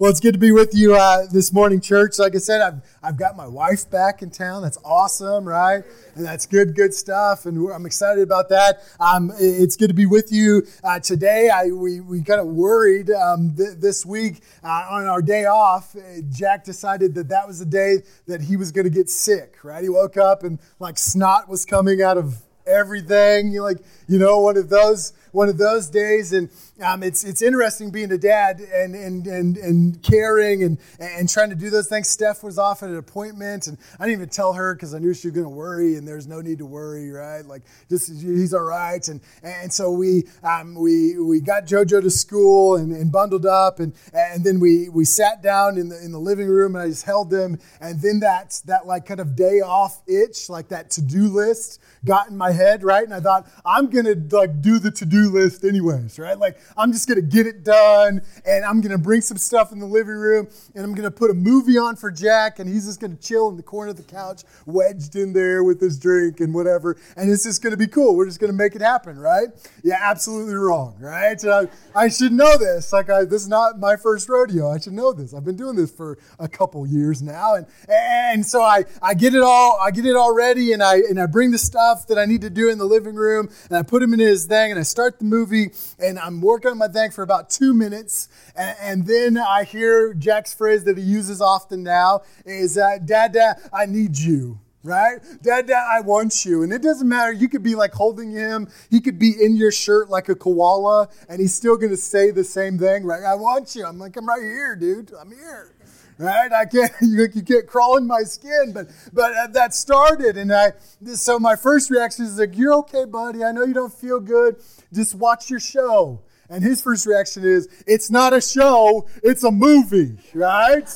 Well, it's good to be with you uh, this morning, church. Like I said, I've, I've got my wife back in town. That's awesome, right? And that's good, good stuff. And I'm excited about that. Um, it's good to be with you uh, today. I, we, we kind of worried um, th- this week uh, on our day off. Jack decided that that was the day that he was going to get sick, right? He woke up and like snot was coming out of everything. You like, you know, one of those one of those days. And um, it's, it's interesting being a dad and, and, and, and caring and, and trying to do those things. Steph was off at an appointment, and I didn't even tell her because I knew she was going to worry, and there's no need to worry, right? Like, just he's all right. And, and so we, um, we, we got JoJo to school and, and bundled up, and, and then we, we sat down in the, in the living room, and I just held them. And then that, that like kind of day off itch, like that to do list, got in my head, right? And I thought, I'm going to like do the to do list anyways, right? Like, I'm just going to get it done and I'm going to bring some stuff in the living room and I'm going to put a movie on for Jack and he's just going to chill in the corner of the couch, wedged in there with his drink and whatever. And it's just going to be cool. We're just going to make it happen, right? Yeah, absolutely wrong, right? Uh, I should know this. Like, I, this is not my first rodeo. I should know this. I've been doing this for a couple years now. And, and so I, I get it all, I get it all ready and I, and I bring the stuff that I need to do in the living room and I put him in his thing and I start the movie and I'm working on my thing for about two minutes. And, and then I hear Jack's phrase that he uses often now is, uh, Dad, Dad, I need you right? Dad, Dad, I want you. And it doesn't matter. You could be like holding him. He could be in your shirt like a koala, and he's still going to say the same thing, right? I want you. I'm like, I'm right here, dude. I'm here. Right? I can't, you, you can't crawl in my skin, but, but uh, that started. And I, so my first reaction is like, you're okay, buddy. I know you don't feel good. Just watch your show. And his first reaction is, it's not a show, it's a movie, right?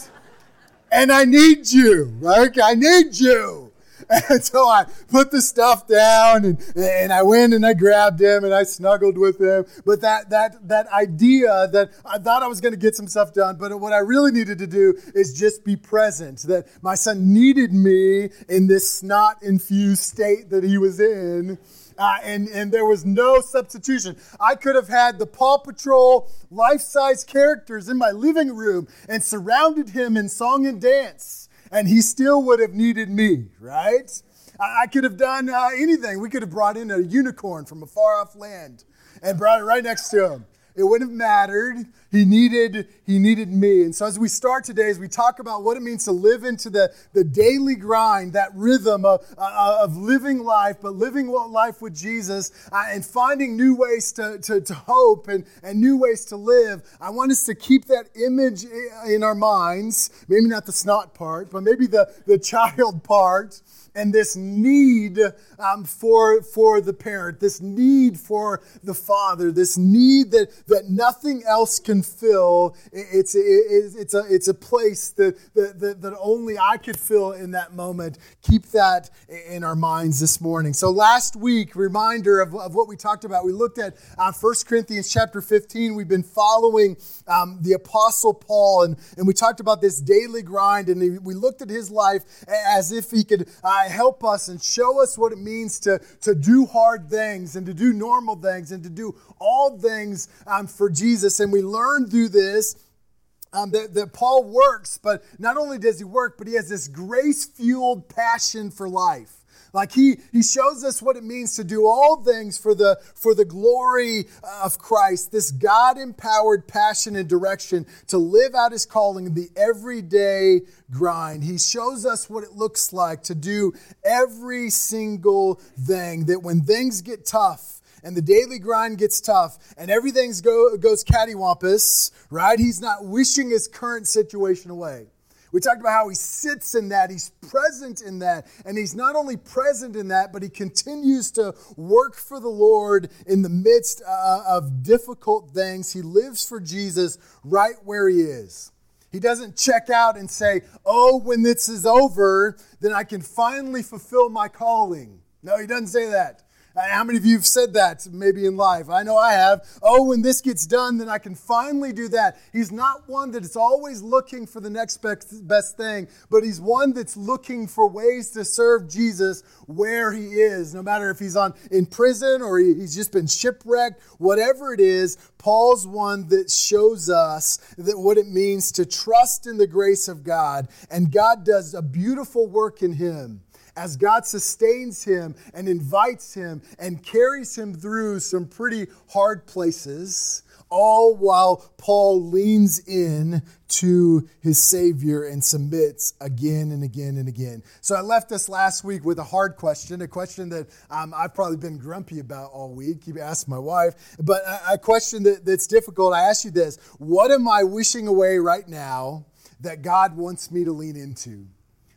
and I need you, right? I need you. And so I put the stuff down and, and I went and I grabbed him and I snuggled with him. But that, that, that idea that I thought I was going to get some stuff done, but what I really needed to do is just be present. That my son needed me in this snot infused state that he was in. Uh, and, and there was no substitution. I could have had the Paw Patrol life size characters in my living room and surrounded him in song and dance, and he still would have needed me, right? I, could have done uh, anything. We could have brought in a unicorn from a far off land and brought it right next to him. It wouldn't have mattered. He needed, he needed me. And so as we start today, as we talk about what it means to live into the, the daily grind, that rhythm of, uh, of living life, but living life with Jesus uh, and finding new ways to, to, to hope and, and new ways to live, I want us to keep that image in our minds. Maybe not the snot part, but maybe the, the child part and this need um, for, for the parent, this need for the father, this need that, that nothing else can fill. It's, it's, a, it's a place that, that, that only I could fill in that moment. Keep that in our minds this morning. So last week, reminder of, of what we talked about, we looked at uh, 1 Corinthians chapter 15. We've been following um, the Apostle Paul, and, and we talked about this daily grind, and we looked at his life as if he could uh, help us and show us what it means to, to do hard things and to do normal things and to do all things um, for Jesus. And we learn through this um, that, that Paul works, but not only does he work, but he has this grace fueled passion for life. Like he, he shows us what it means to do all things for the, for the glory uh, of Christ, this God empowered passion and direction to live out his calling in the everyday grind. He shows us what it looks like to do every single thing, that when things get tough, and the daily grind gets tough and everything go, goes cattywampus, right? He's not wishing his current situation away. We talked about how he sits in that, he's present in that, and he's not only present in that, but he continues to work for the Lord in the midst uh, of difficult things. He lives for Jesus right where he is. He doesn't check out and say, Oh, when this is over, then I can finally fulfill my calling. No, he doesn't say that. How many of you have said that maybe in life? I know I have. Oh, when this gets done, then I can finally do that. He's not one that is always looking for the next best thing, but he's one that's looking for ways to serve Jesus where he is, no matter if he's on in prison or he's just been shipwrecked, whatever it is. Paul's one that shows us that what it means to trust in the grace of God, and God does a beautiful work in him as God sustains him and invites him and carries him through some pretty hard places, all while Paul leans in to his Savior and submits again and again and again. So I left us last week with a hard question, a question that um, I've probably been grumpy about all week. You asked my wife, but a, a question that, that's difficult. I ask you this What am I wishing away right now that God wants me to lean into?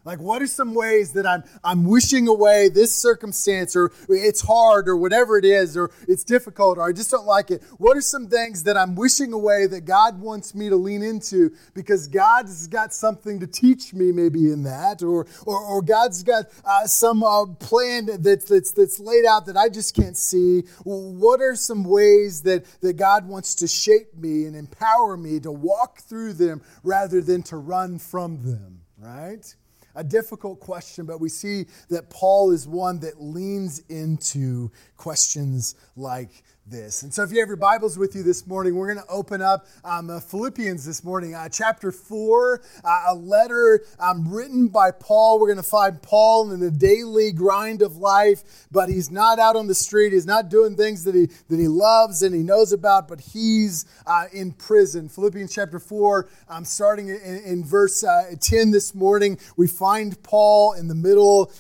Like, what are some ways that I'm, I'm wishing away this circumstance, or it's hard, or whatever it is, or it's difficult, or I just don't like it? What are some things that I'm wishing away that God wants me to lean into because God's got something to teach me, maybe in that, or, or, or God's got uh, some uh, plan that's, that's, that's laid out that I just can't see? What are some ways that, that God wants to shape me and empower me to walk through them rather than to run from them, right? A difficult question, but we see that Paul is one that leans into questions like this. And so, if you have your Bibles with you this morning, we're going to open up um, uh, Philippians this morning, uh, chapter 4, uh, a letter um, written by Paul. We're going to find Paul in the daily grind of life, but he's not out on the street. He's not doing things that he, that he loves and he knows about, but he's uh, in prison. Philippians chapter 4, um, starting in, in verse uh, 10 this morning, we find Paul in the middle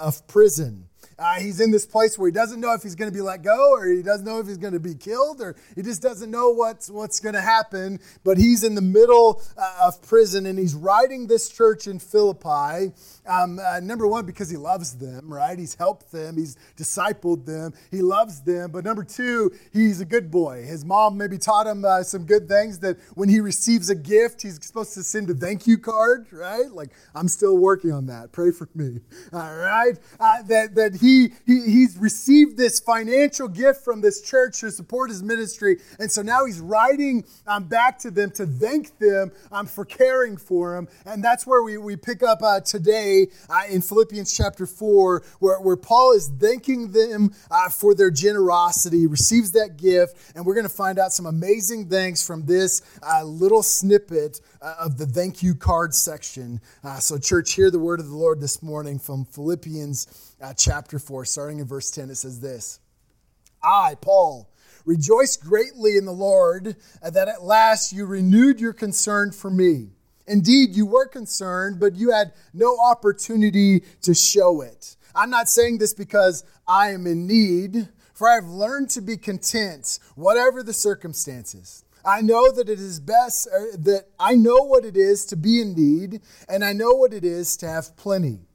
of prison. Uh, he's in this place where he doesn't know if he's going to be let go or he doesn't know if he's going to be killed or he just doesn't know what's, what's going to happen. But he's in the middle uh, of prison and he's writing this church in Philippi. Um, uh, number one, because he loves them, right? He's helped them, he's discipled them, he loves them. But number two, he's a good boy. His mom maybe taught him uh, some good things that when he receives a gift, he's supposed to send a thank you card, right? Like, I'm still working on that. Pray for me, all right? Uh, that, that he he, he, he's received this financial gift from this church to support his ministry. And so now he's writing um, back to them to thank them um, for caring for him. And that's where we, we pick up uh, today uh, in Philippians chapter 4, where, where Paul is thanking them uh, for their generosity, he receives that gift. And we're going to find out some amazing things from this uh, little snippet uh, of the thank you card section. Uh, so, church, hear the word of the Lord this morning from Philippians uh, chapter 4, starting in verse 10. It says this I, Paul, rejoice greatly in the Lord uh, that at last you renewed your concern for me. Indeed, you were concerned, but you had no opportunity to show it. I'm not saying this because I am in need, for I have learned to be content, whatever the circumstances. I know that it is best, uh, that I know what it is to be in need, and I know what it is to have plenty.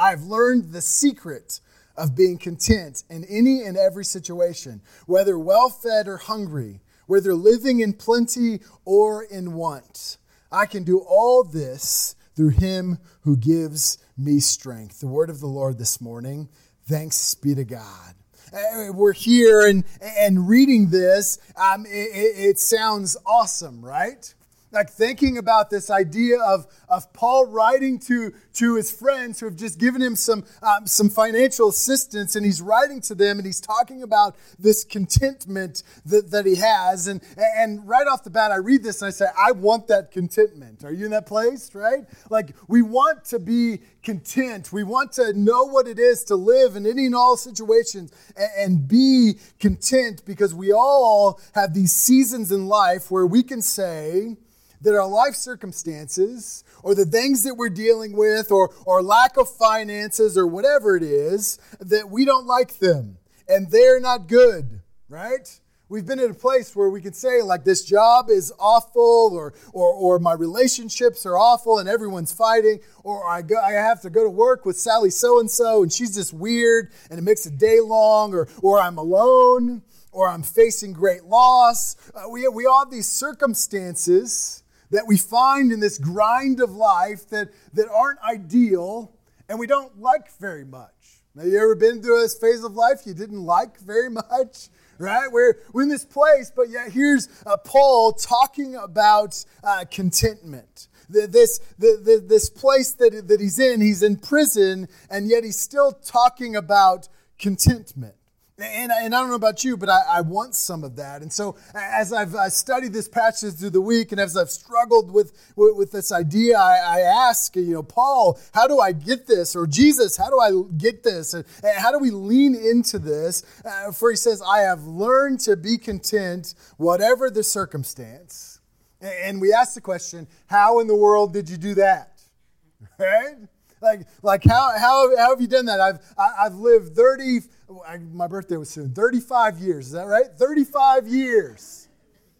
I've learned the secret of being content in any and every situation, whether well fed or hungry, whether living in plenty or in want. I can do all this through him who gives me strength. The word of the Lord this morning. Thanks be to God. Uh, we're here and, and reading this. Um, it, it sounds awesome, right? Like thinking about this idea of, of Paul writing to, to his friends who have just given him some, um, some financial assistance, and he's writing to them and he's talking about this contentment that, that he has. And, and right off the bat, I read this and I say, I want that contentment. Are you in that place, right? Like, we want to be content. We want to know what it is to live in any and all situations and, and be content because we all have these seasons in life where we can say, that our life circumstances or the things that we're dealing with or, or lack of finances or whatever it is, that we don't like them and they're not good, right? We've been in a place where we can say, like, this job is awful, or, or, or my relationships are awful and everyone's fighting, or I, go, I have to go to work with Sally so and so and she's just weird and it makes a day long, or, or I'm alone, or I'm facing great loss. Uh, we, we all have these circumstances that we find in this grind of life that, that aren't ideal and we don't like very much. Have you ever been through a phase of life you didn't like very much? Right? We're, we're in this place, but yet here's uh, Paul talking about uh, contentment. This, this place that, that he's in, he's in prison, and yet he's still talking about contentment. And, and I don't know about you, but I, I want some of that. And so, as I've uh, studied this passage through the week, and as I've struggled with, with, with this idea, I, I, ask, you know, Paul, how do I get this? Or Jesus, how do I get this? And, and how do we lean into this? Uh, for he says, I have learned to be content, whatever the circumstance. And we ask the question, how in the world did you do that? Right? Like, like how, how, how have you done that? I've, I, have i have lived 30, I, my birthday was soon, 35 years. Is that right? 35 years.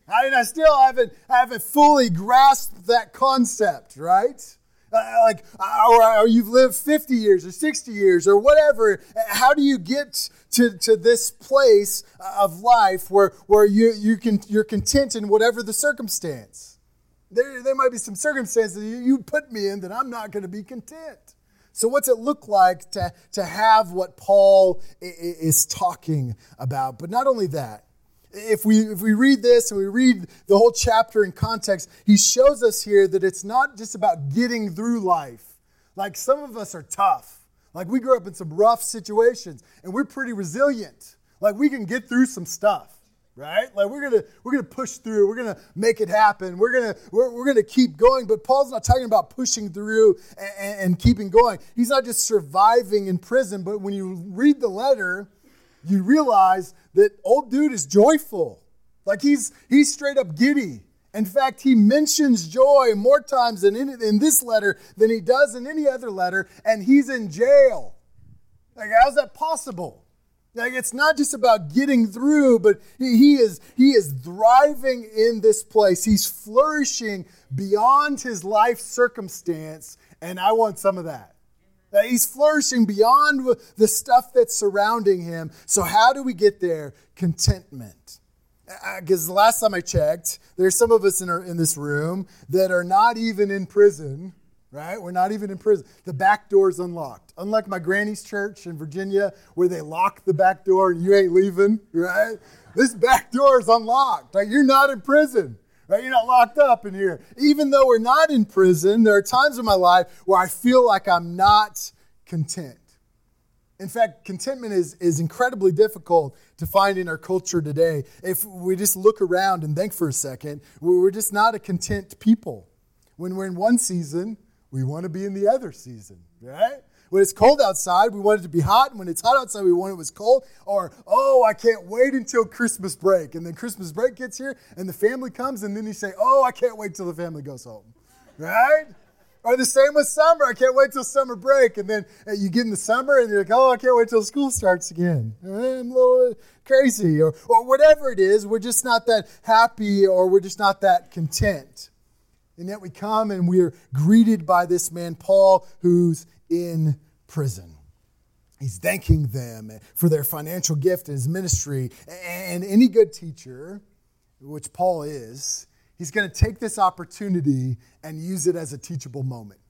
I mean, I still haven't, I haven't fully grasped that concept, right? Uh, like, uh, or, or you've lived 50 years or 60 years or whatever. How do you get to, to this place of life where, where you, you can, you're content in whatever the circumstance? There, there might be some circumstances you, you put me in that I'm not going to be content. So, what's it look like to, to have what Paul is talking about? But not only that, if we, if we read this and we read the whole chapter in context, he shows us here that it's not just about getting through life. Like some of us are tough. Like we grew up in some rough situations and we're pretty resilient. Like we can get through some stuff right? Like we're gonna we're gonna push through. We're gonna make it happen. We're gonna we're, we're gonna keep going. But Paul's not talking about pushing through and, and keeping going. He's not just surviving in prison. But when you read the letter, you realize that old dude is joyful. Like he's he's straight up giddy. In fact, he mentions joy more times in, in this letter than he does in any other letter, and he's in jail. Like, how's that possible? Like it's not just about getting through, but he is he is thriving in this place. He's flourishing beyond his life circumstance, and I want some of that. That he's flourishing beyond the stuff that's surrounding him. So how do we get there? Contentment. Uh, because the last time I checked, there's some of us in, our, in this room that are not even in prison right? We're not even in prison. The back door's unlocked. Unlike my granny's church in Virginia, where they lock the back door and you ain't leaving, right? This back door is unlocked. Like you're not in prison. Right? You're not locked up in here. Even though we're not in prison, there are times in my life where I feel like I'm not content. In fact, contentment is, is incredibly difficult to find in our culture today. If we just look around and think for a second, we're just not a content people. When we're in one season, we want to be in the other season, right? When it's cold outside, we want it to be hot. And when it's hot outside, we want it was cold. Or, oh, I can't wait until Christmas break. And then Christmas break gets here and the family comes, and then you say, oh, I can't wait till the family goes home, right? Or the same with summer. I can't wait till summer break. And then uh, you get in the summer and you're like, oh, I can't wait till school starts again. I'm a little crazy. Or, or whatever it is, we're just not that happy or we're just not that content. And yet we come and we're greeted by this man, Paul, who's in prison. He's thanking them for their financial gift and his ministry. And any good teacher, which Paul is, he's going to take this opportunity and use it as a teachable moment.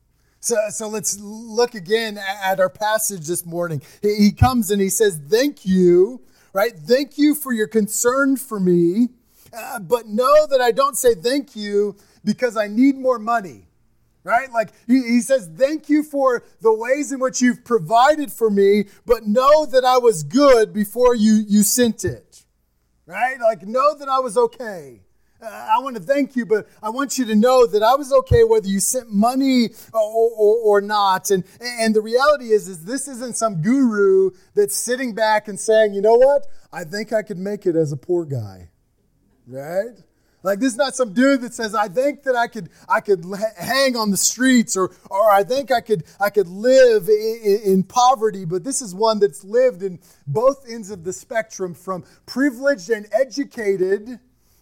So, so let's look again at our passage this morning. He comes and he says, Thank you, right? Thank you for your concern for me. Uh, but know that I don't say thank you because I need more money. Right? Like he, says, Thank you for the ways in which you've provided for me, but know that I was good before you, you sent it. Right? Like, know that I was okay. Uh, I want to thank you, but I want you to know that I was okay whether you sent money or, or, or, not. And, and the reality is, is this isn't some guru that's sitting back and saying, you know what? I think I could make it as a poor guy. Right? Like this is not some dude that says, "I think that I could I could hang on the streets," or or I think I could I could live in, in, poverty. But this is one that's lived in both ends of the spectrum, from privileged and educated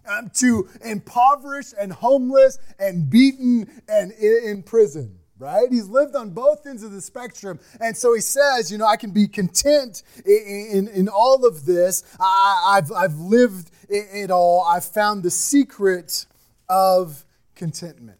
um, to impoverished and homeless and beaten and in, in prison right? He's lived on both ends of the spectrum. And so he says, you know, I can be content in, in, in all of this. I, have I've lived it all. I've found the secret of contentment.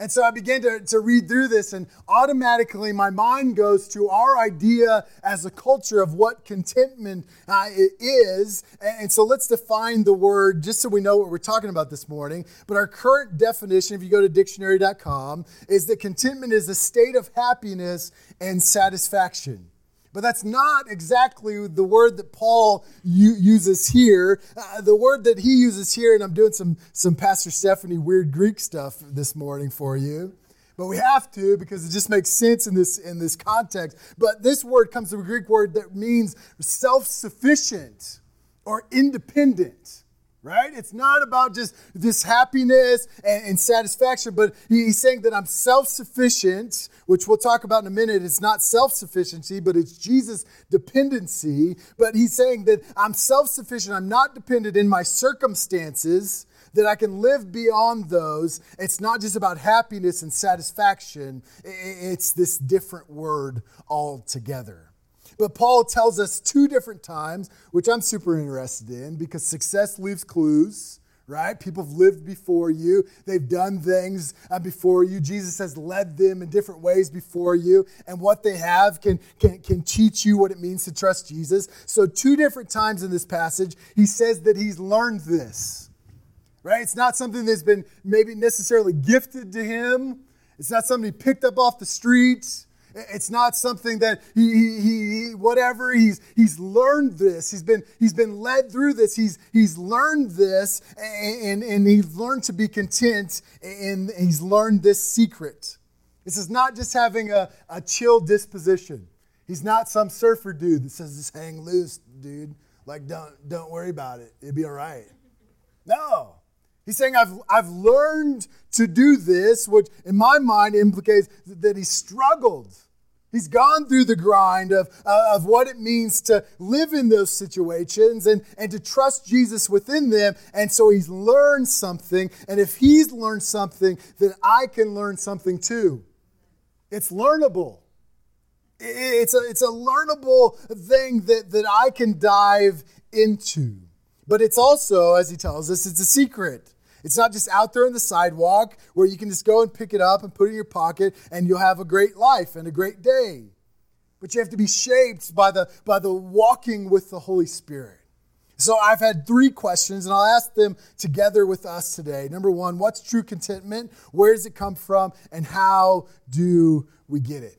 And so I began to, to read through this, and automatically my mind goes to our idea as a culture of what contentment uh, is. And so let's define the word just so we know what we're talking about this morning. But our current definition, if you go to dictionary.com, is that contentment is a state of happiness and satisfaction. But that's not exactly the word that Paul uses here. Uh, the word that he uses here, and I'm doing some, some Pastor Stephanie weird Greek stuff this morning for you. But we have to because it just makes sense in this, in this context. But this word comes from a Greek word that means self sufficient or independent right? It's not about just this happiness and, and satisfaction, but he's saying that I'm self sufficient, which we'll talk about in a minute. It's not self sufficiency, but it's Jesus' dependency. But he's saying that I'm self sufficient, I'm not dependent in my circumstances. That I can live beyond those. It's not just about happiness and satisfaction, it's this different word altogether. But Paul tells us two different times, which I'm super interested in because success leaves clues, right? People have lived before you, they've done things uh, before you. Jesus has led them in different ways before you, and what they have can, can, can teach you what it means to trust Jesus. So, two different times in this passage, he says that he's learned this, right? It's not something that's been maybe necessarily gifted to him, it's not something he picked up off the streets. It's not something that he, he, he, whatever he's he's learned this. He's been he's been led through this. He's he's learned this, and and he's learned to be content, and he's learned this secret. This is not just having a, a chill disposition. He's not some surfer dude that says just hang loose, dude. Like don't don't worry about it. It'll be all right. No. He's saying, I've, I've learned to do this, which in my mind implicates that he struggled. He's gone through the grind of, uh, of what it means to live in those situations and, and to trust Jesus within them. And so he's learned something. And if he's learned something, then I can learn something too. It's learnable. It's a, it's a learnable thing that, that I can dive into. But it's also, as he tells us, it's a secret. It's not just out there on the sidewalk where you can just go and pick it up and put it in your pocket and you'll have a great life and a great day. But you have to be shaped by the, by the walking with the Holy Spirit. So I've had three questions and I'll ask them together with us today. Number one, what's true contentment? Where does it come from? And how do we get it?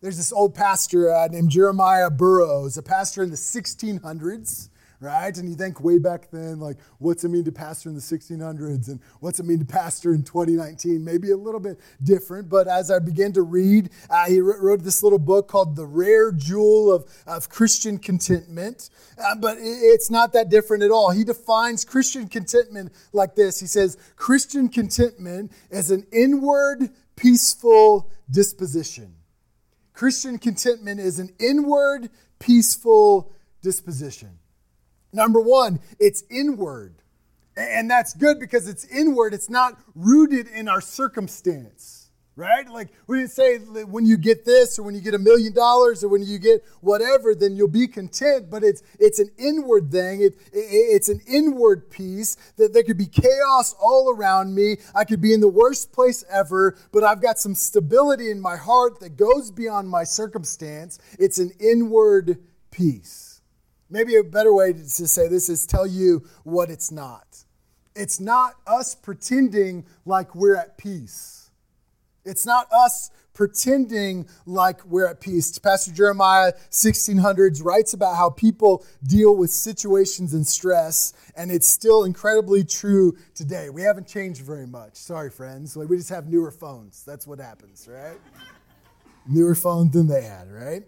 There's this old pastor uh, named Jeremiah Burroughs, a pastor in the 1600s right? And you think way back then, like, what's it mean to pastor in the 1600s and what's it mean to pastor in 2019? Maybe a little bit different, but as I began to read, uh, he wrote this little book called The Rare Jewel of, of Christian Contentment. Uh, but it's not that different at all. He defines Christian contentment like this He says, Christian contentment is an inward, peaceful disposition. Christian contentment is an inward, peaceful disposition. Number one, it's inward. And that's good because it's inward, it's not rooted in our circumstance, right? Like we didn't say when you get this or when you get a million dollars or when you get whatever, then you'll be content, but it's it's an inward thing. It, it, it's an inward peace that there could be chaos all around me. I could be in the worst place ever, but I've got some stability in my heart that goes beyond my circumstance. It's an inward peace. Maybe a better way to say this is tell you what it's not. It's not us pretending like we're at peace. It's not us pretending like we're at peace. Pastor Jeremiah 1600s writes about how people deal with situations and stress, and it's still incredibly true today. We haven't changed very much. Sorry, friends. Like we just have newer phones. That's what happens, right? newer phones than they had, right?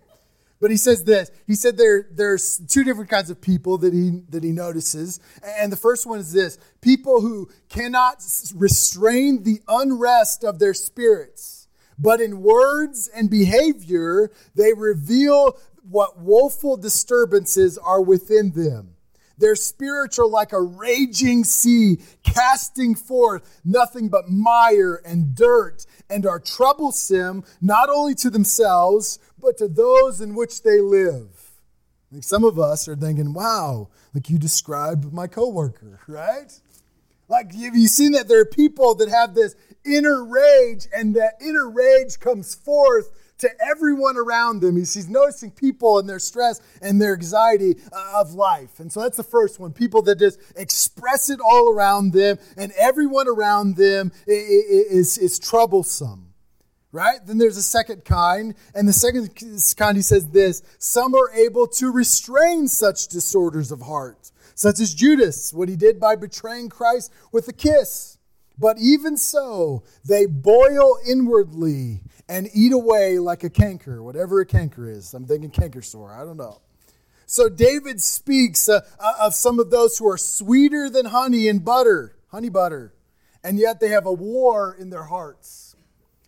But he says this. He said there, there's two different kinds of people that he that he notices. And the first one is this people who cannot restrain the unrest of their spirits, but in words and behavior, they reveal what woeful disturbances are within them. They're spiritual like a raging sea, casting forth nothing but mire and dirt, and are troublesome not only to themselves, but to those in which they live. Like some of us are thinking, wow, like you described my coworker, right? Like, have you seen that there are people that have this inner rage, and that inner rage comes forth to everyone around them. He's, noticing people and their stress and their anxiety uh, of life. And so that's the first one people that just express it all around them, and everyone around them is, is troublesome. Right? Then there's a second kind, and the second kind, he says this some are able to restrain such disorders of heart, such as Judas, what he did by betraying Christ with a kiss. But even so, they boil inwardly and eat away like a canker, whatever a canker is. I'm thinking canker sore. I don't know. So David speaks uh, uh, of some of those who are sweeter than honey and butter, honey butter, and yet they have a war in their hearts.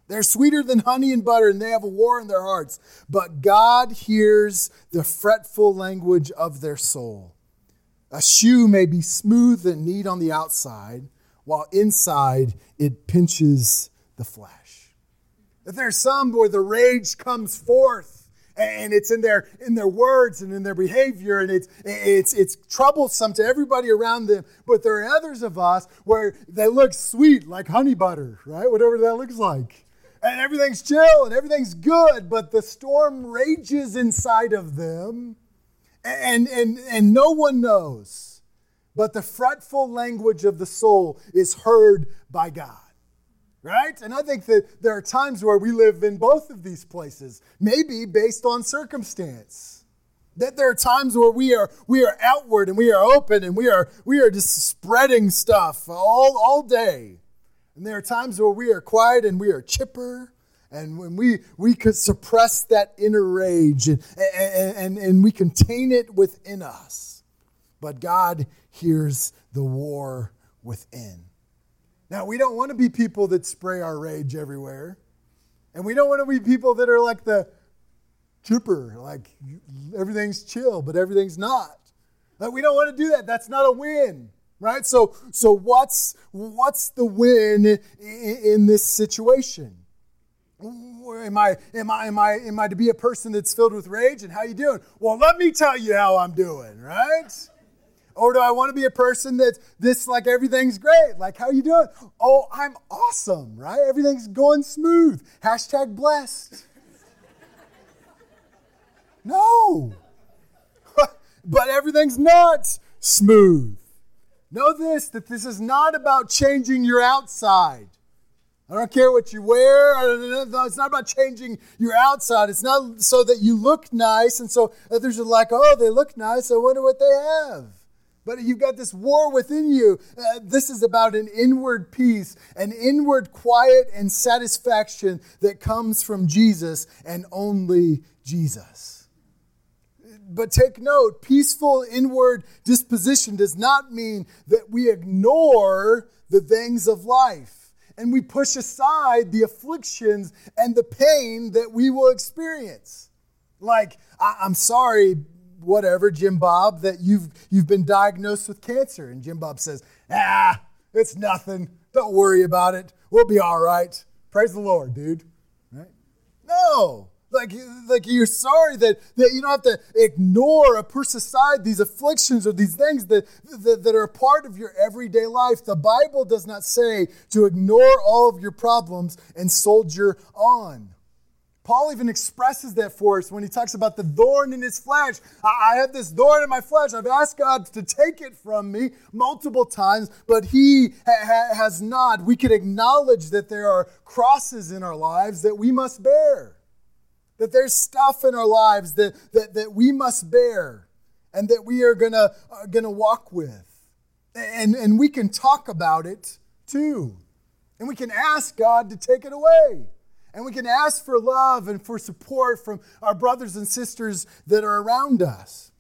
They're sweeter than honey and butter, and they have a war in their hearts. But God hears the fretful language of their soul. A shoe may be smooth and neat on the outside, while inside it pinches the flesh. That there's some where the rage comes forth and it's in their in their words and in their behavior and it's it's it's troublesome to everybody around them but there are others of us where they look sweet like honey butter right whatever that looks like and everything's chill and everything's good but the storm rages inside of them and and and no one knows but the fretful language of the soul is heard by God. Right? And I think that there are times where we live in both of these places, maybe based on circumstance. That there are times where we are we are outward and we are open and we are we are just spreading stuff all, all day. And there are times where we are quiet and we are chipper and when we, we could suppress that inner rage and, and, and, and we contain it within us. But God hears the war within. Now, we don't want to be people that spray our rage everywhere. And we don't want to be people that are like the chipper, like everything's chill, but everything's not. Like we don't want to do that. That's not a win, right? So, so what's what's the win in, in this situation? Am I, am, I, am, I, am I to be a person that's filled with rage? And how you doing? Well, let me tell you how I'm doing, right? Or do I want to be a person that this like everything's great? Like, how you doing? Oh, I'm awesome, right? Everything's going smooth. Hashtag blessed. no. but everything's not smooth. Know this that this is not about changing your outside. I don't care what you wear. It's not about changing your outside. It's not so that you look nice and so others are like, oh, they look nice. I wonder what they have but you've got this war within you. Uh, this is about an inward peace, an inward quiet and satisfaction that comes from Jesus and only Jesus. But take note peaceful inward disposition does not mean that we ignore the things of life and we push aside the afflictions and the pain that we will experience. Like, I- I'm sorry, whatever, Jim Bob, that you've, you've been diagnosed with cancer. And Jim Bob says, ah, it's nothing. Don't worry about it. We'll be all right. Praise the Lord, dude. Right? No. Like, like you're sorry that, that you don't have to ignore or push aside these afflictions or these things that, that, that are a part of your everyday life. The Bible does not say to ignore all of your problems and soldier on. Paul even expresses that for us when he talks about the thorn in his flesh. I have this thorn in my flesh. I've asked God to take it from me multiple times, but he ha- has not. We can acknowledge that there are crosses in our lives that we must bear, that there's stuff in our lives that, that, that we must bear and that we are going uh, to walk with. And, and we can talk about it too. And we can ask God to take it away. And we can ask for love and for support from our brothers and sisters that are around us.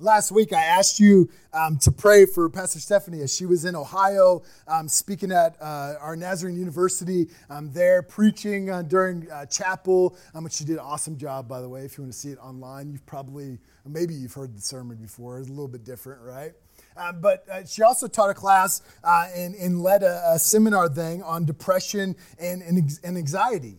Last week, I asked you um, to pray for Pastor Stephanie as she was in Ohio um, speaking at uh, our Nazarene University um, there, preaching uh, during uh, chapel, um, which she did an awesome job, by the way. If you want to see it online, you've probably, maybe you've heard the sermon before. It's a little bit different, right? Uh, but uh, she also taught a class uh, and, and, led a, a, seminar thing on depression and, and, and anxiety.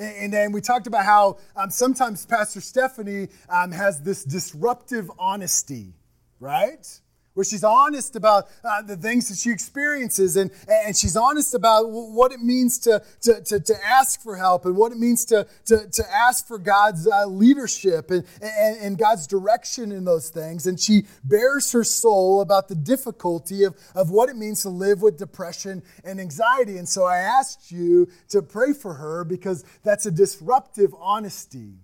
And then we talked about how um, sometimes Pastor Stephanie um, has this disruptive honesty, right? Where she's honest about uh, the things that she experiences and, and she's honest about what it means to, to, to, to ask for help and what it means to, to, to ask for God's uh, leadership and, and, and God's direction in those things. And she bears her soul about the difficulty of, of what it means to live with depression and anxiety. And so I asked you to pray for her because that's a disruptive honesty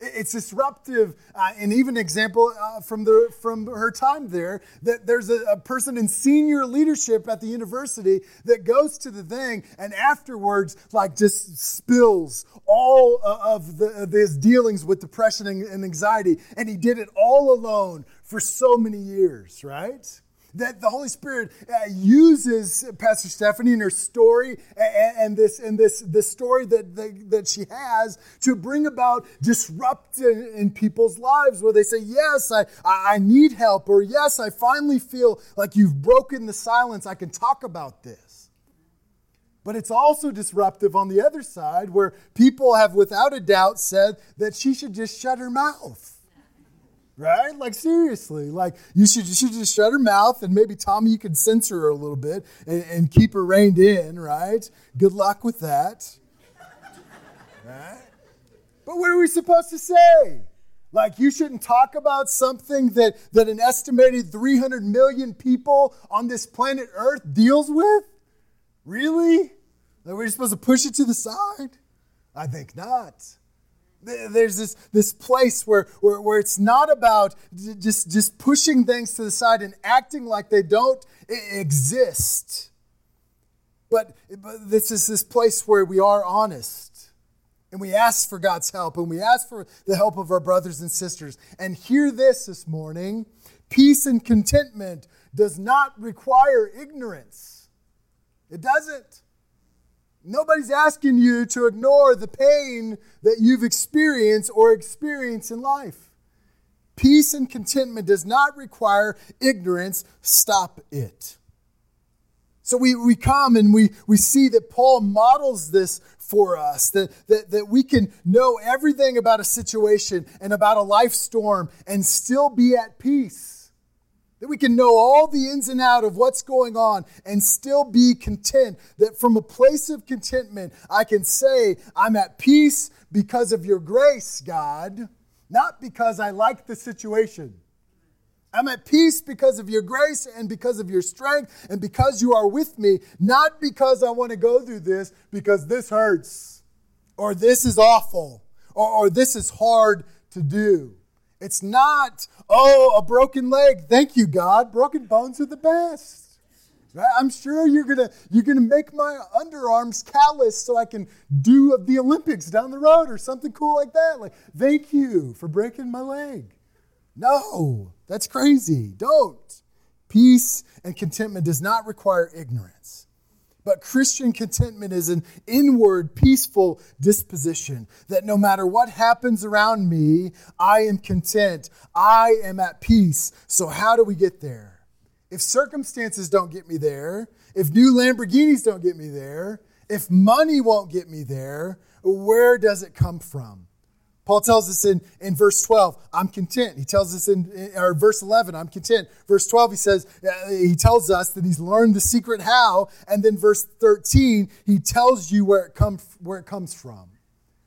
it's disruptive, uh, and even example uh, from the from her time there that there's a, a, person in senior leadership at the university that goes to the thing and afterwards like just spills all of the his dealings with depression and anxiety, and he did it all alone for so many years, right? That the Holy Spirit uh, uses Pastor Stephanie and her story and, and, this and this this story that, that that she has to bring about disruption in people's lives where they say, "Yes, I I need help," or "Yes, I finally feel like you've broken the silence. I can talk about this." But it's also disruptive on the other side where people have without a doubt said that she should just shut her mouth right? Like seriously, like you should you should just shut her mouth and maybe Tommy you could censor her a little bit and, and keep her reined in, right? Good luck with that. right? But what are we supposed to say? Like you shouldn't talk about something that, that an estimated 300 million people on this planet Earth deals with? Really? That we're supposed to push it to the side? I think not. There's this, this place where, where, where it's not about just, just pushing things to the side and acting like they don't exist. But, but this is this place where we are honest and we ask for God's help and we ask for the help of our brothers and sisters. And hear this this morning peace and contentment does not require ignorance, it doesn't. Nobody's asking you to ignore the pain that you've experienced or experience in life. Peace and contentment does not require ignorance. Stop it. So we, we come and we, we see that Paul models this for us, that, that, that we can know everything about a situation and about a life storm and still be at peace. That we can know all the ins and out of what's going on and still be content. That from a place of contentment, I can say, I'm at peace because of your grace, God, not because I like the situation. I'm at peace because of your grace and because of your strength and because you are with me, not because I want to go through this because this hurts or this is awful or, or this is hard to do. It's not, oh, a broken leg. Thank you, God. Broken bones are the best. I'm sure you're gonna you're gonna make my underarms callous so I can do the Olympics down the road or something cool like that. Like, thank you for breaking my leg. No, that's crazy. Don't. Peace and contentment does not require ignorance. But Christian contentment is an inward, peaceful disposition that no matter what happens around me, I am content. I am at peace. So, how do we get there? If circumstances don't get me there, if new Lamborghinis don't get me there, if money won't get me there, where does it come from? Paul tells us in, in verse 12, I'm content. He tells us in, or verse 11, I'm content. Verse 12, he says, uh, he tells us that he's learned the secret how. And then verse 13, he tells you where it, come, where it comes from.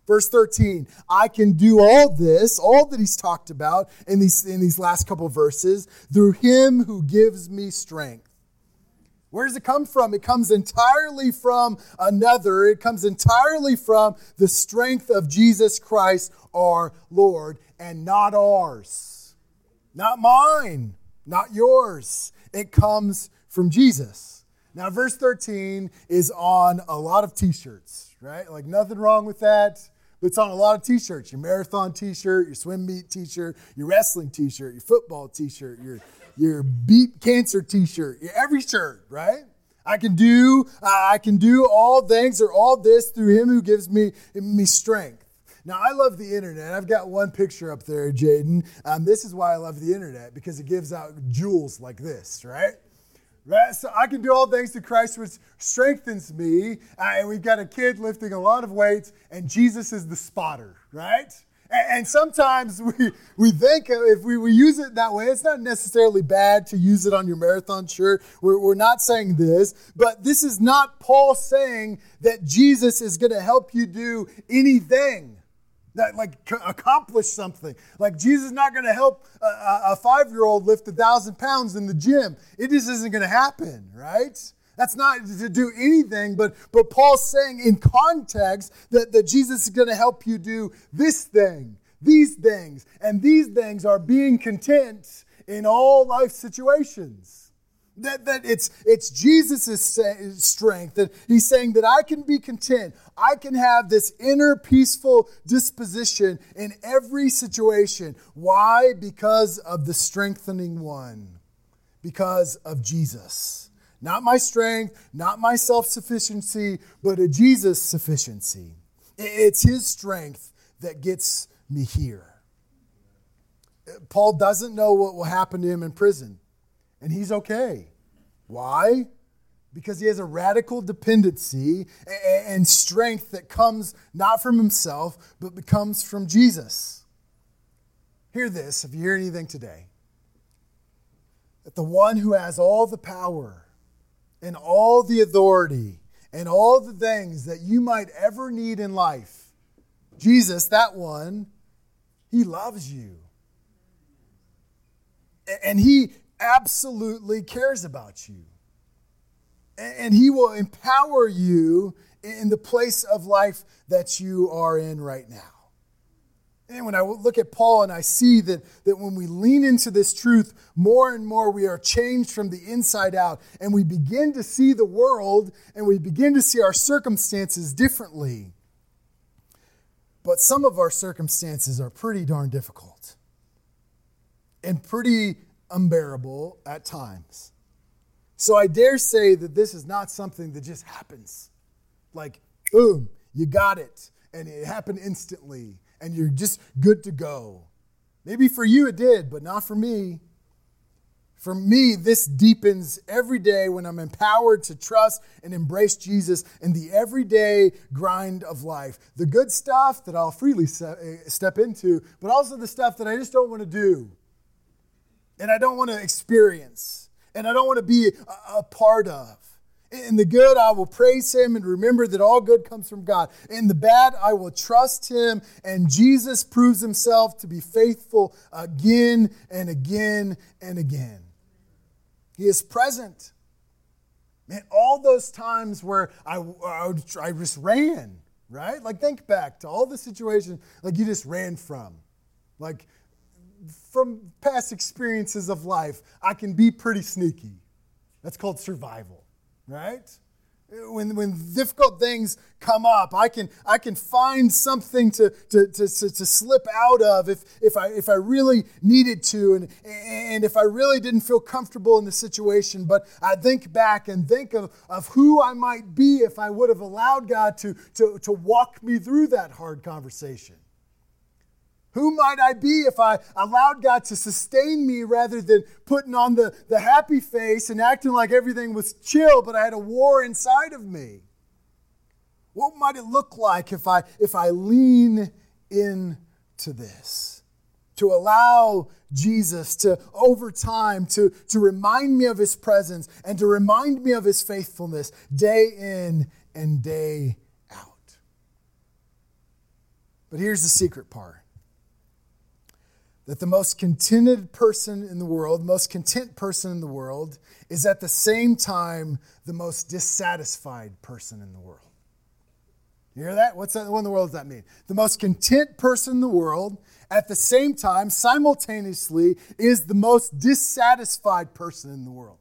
Verse 13, I can do all this, all that he's talked about in these, in these last couple verses, through him who gives me strength. Where does it come from? It comes entirely from another. It comes entirely from the strength of Jesus Christ, our Lord, and not ours. Not mine, not yours. It comes from Jesus. Now, verse 13 is on a lot of t shirts, right? Like, nothing wrong with that. But it's on a lot of t shirts your marathon t shirt, your swim meet t shirt, your wrestling t shirt, your football t shirt, your your beat cancer t-shirt, your every shirt, right? I can do I can do all things or all this through him who gives me me strength. Now I love the internet. I've got one picture up there, Jaden. Um, this is why I love the internet because it gives out jewels like this, right? Right? So I can do all things through Christ, which strengthens me. Uh, and we've got a kid lifting a lot of weights, and Jesus is the spotter, right? And sometimes we, we think if we, we use it that way, it's not necessarily bad to use it on your marathon shirt. We're, we're not saying this, but this is not Paul saying that Jesus is going to help you do anything that like accomplish something. Like Jesus is not going to help a, a five year old lift a thousand pounds in the gym. It just isn't going to happen, right? That's not to do anything, but, but Paul's saying in context that, that Jesus is going to help you do this thing, these things, and these things are being content in all life situations. That, that it's, it's Jesus' strength. That he's saying that I can be content. I can have this inner peaceful disposition in every situation. Why? Because of the strengthening one, because of Jesus. Not my strength, not my self sufficiency, but a Jesus sufficiency. It's his strength that gets me here. Paul doesn't know what will happen to him in prison, and he's okay. Why? Because he has a radical dependency and strength that comes not from himself, but comes from Jesus. Hear this if you hear anything today that the one who has all the power and all the authority and all the things that you might ever need in life. Jesus, that one, he loves you. And he absolutely cares about you. And he will empower you in the place of life that you are in right now. And when I look at Paul and I see that, that when we lean into this truth, more and more we are changed from the inside out. And we begin to see the world and we begin to see our circumstances differently. But some of our circumstances are pretty darn difficult and pretty unbearable at times. So I dare say that this is not something that just happens. Like, boom, you got it. And it happened instantly and you're just good to go. Maybe for you it did, but not for me. For me, this deepens every day when I'm empowered to trust and embrace Jesus in the everyday grind of life. The good stuff that I'll freely eh, step into, but also the stuff that I just don't want to do and I don't want to experience and I don't want to be a part of. In the good, I will praise him and remember that all good comes from God. In the bad, I will trust him. And Jesus proves himself to be faithful again and again and again. He is present. Man, all those times where I, I, I just ran, right? Like, think back to all the situations like you just ran from. Like, from past experiences of life, I can be pretty sneaky. That's called survival right? When, when difficult things come up, I can, I can find something to, to, to, to, slip out of if, if, I, if I really needed to and, and if I really didn't feel comfortable in the situation. But I think back and think of, of who I might be if I would have allowed God to, to, to walk me through that hard conversation. Who might I be if I allowed God to sustain me rather than putting on the, the happy face and acting like everything was chill, but I had a war inside of me? What might it look like if I, if I lean into this? To allow Jesus to, over time, to, to remind me of his presence and to remind me of his faithfulness day in and day out. But here's the secret part that the most contented person in the world, most content person in the world, is at the same time the most dissatisfied person in the world. You hear that? What's that? What in the world does that mean? The most content person in the world, at the same time, simultaneously, is the most dissatisfied person in the world.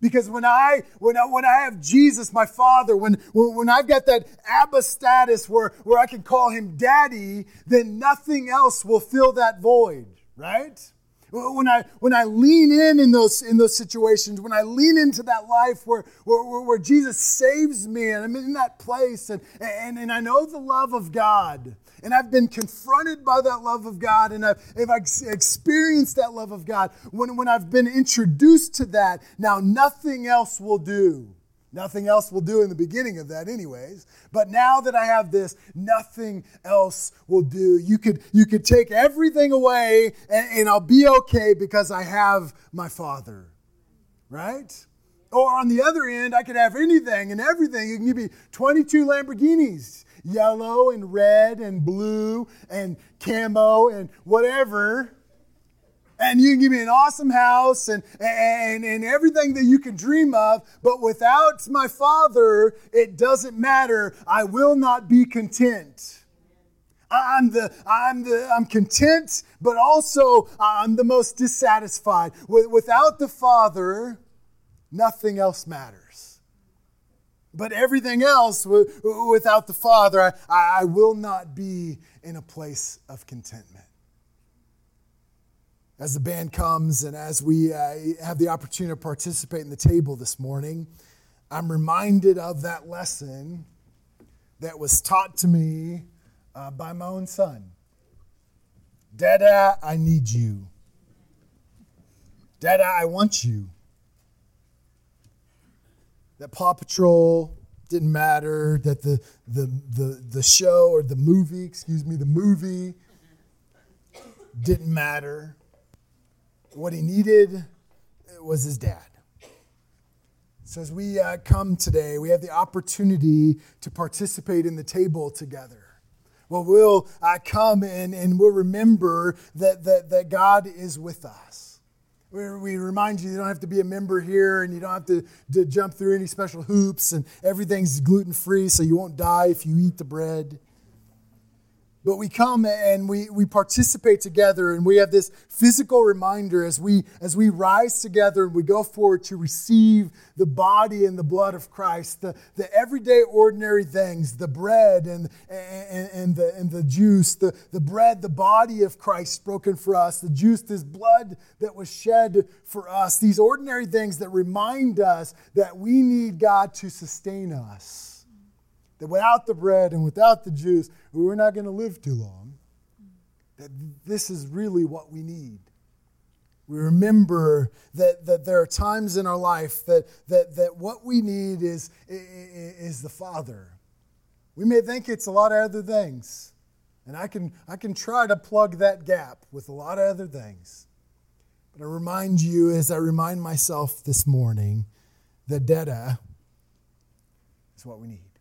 Because when I, when I, when I have Jesus, my Father, when, when I've got that Abba status where, where I can call him daddy, then nothing else will fill that void right? When I, when I lean in in those, in those situations, when I lean into that life where, where, where Jesus saves me and I'm in that place and, and, and I know the love of God and I've been confronted by that love of God and I've, if I've experienced that love of God, when, when I've been introduced to that, now nothing else will do. Nothing else will do in the beginning of that, anyways. But now that I have this, nothing else will do. You could, you could take everything away and, and I'll be okay because I have my Father. Right? Or on the other end, I could have anything and everything. You can give me 22 Lamborghinis, yellow and red and blue and camo and whatever and you can give me an awesome house and, and, and everything that you can dream of, but without my Father, it doesn't matter. I will not be content. I'm the I'm the I'm content, but also I'm the most dissatisfied. Without the Father, nothing else matters. But everything else, without the Father, I, I will not be in a place of contentment as the band comes and as we uh, have the opportunity to participate in the table this morning, I'm reminded of that lesson that was taught to me uh, by my own son. Dada, I need you. Dada, I want you. That Paw Patrol didn't matter, that the, the, the, the show or the movie, excuse me, the movie didn't matter what he needed was his dad. So, as we uh, come today, we have the opportunity to participate in the table together. Well, we'll uh, come and, and we'll remember that, that, that God is with us. We, we remind you, you don't have to be a member here and you don't have to, to jump through any special hoops, and everything's gluten free, so you won't die if you eat the bread. But we come and we, we participate together and we have this physical reminder as we as we rise together and we go forward to receive the body and the blood of Christ, the, the everyday ordinary things, the bread and, and, and, the, and the juice, the, the bread, the body of Christ broken for us, the juice, this blood that was shed for us, these ordinary things that remind us that we need God to sustain us that without the bread and without the juice, we're not going to live too long. That this is really what we need. We remember that, that there are times in our life that, that, that what we need is, is the Father. We may think it's a lot of other things. And I can, I can try to plug that gap with a lot of other things. But I remind you, as I remind myself this morning, that Dada is what we need.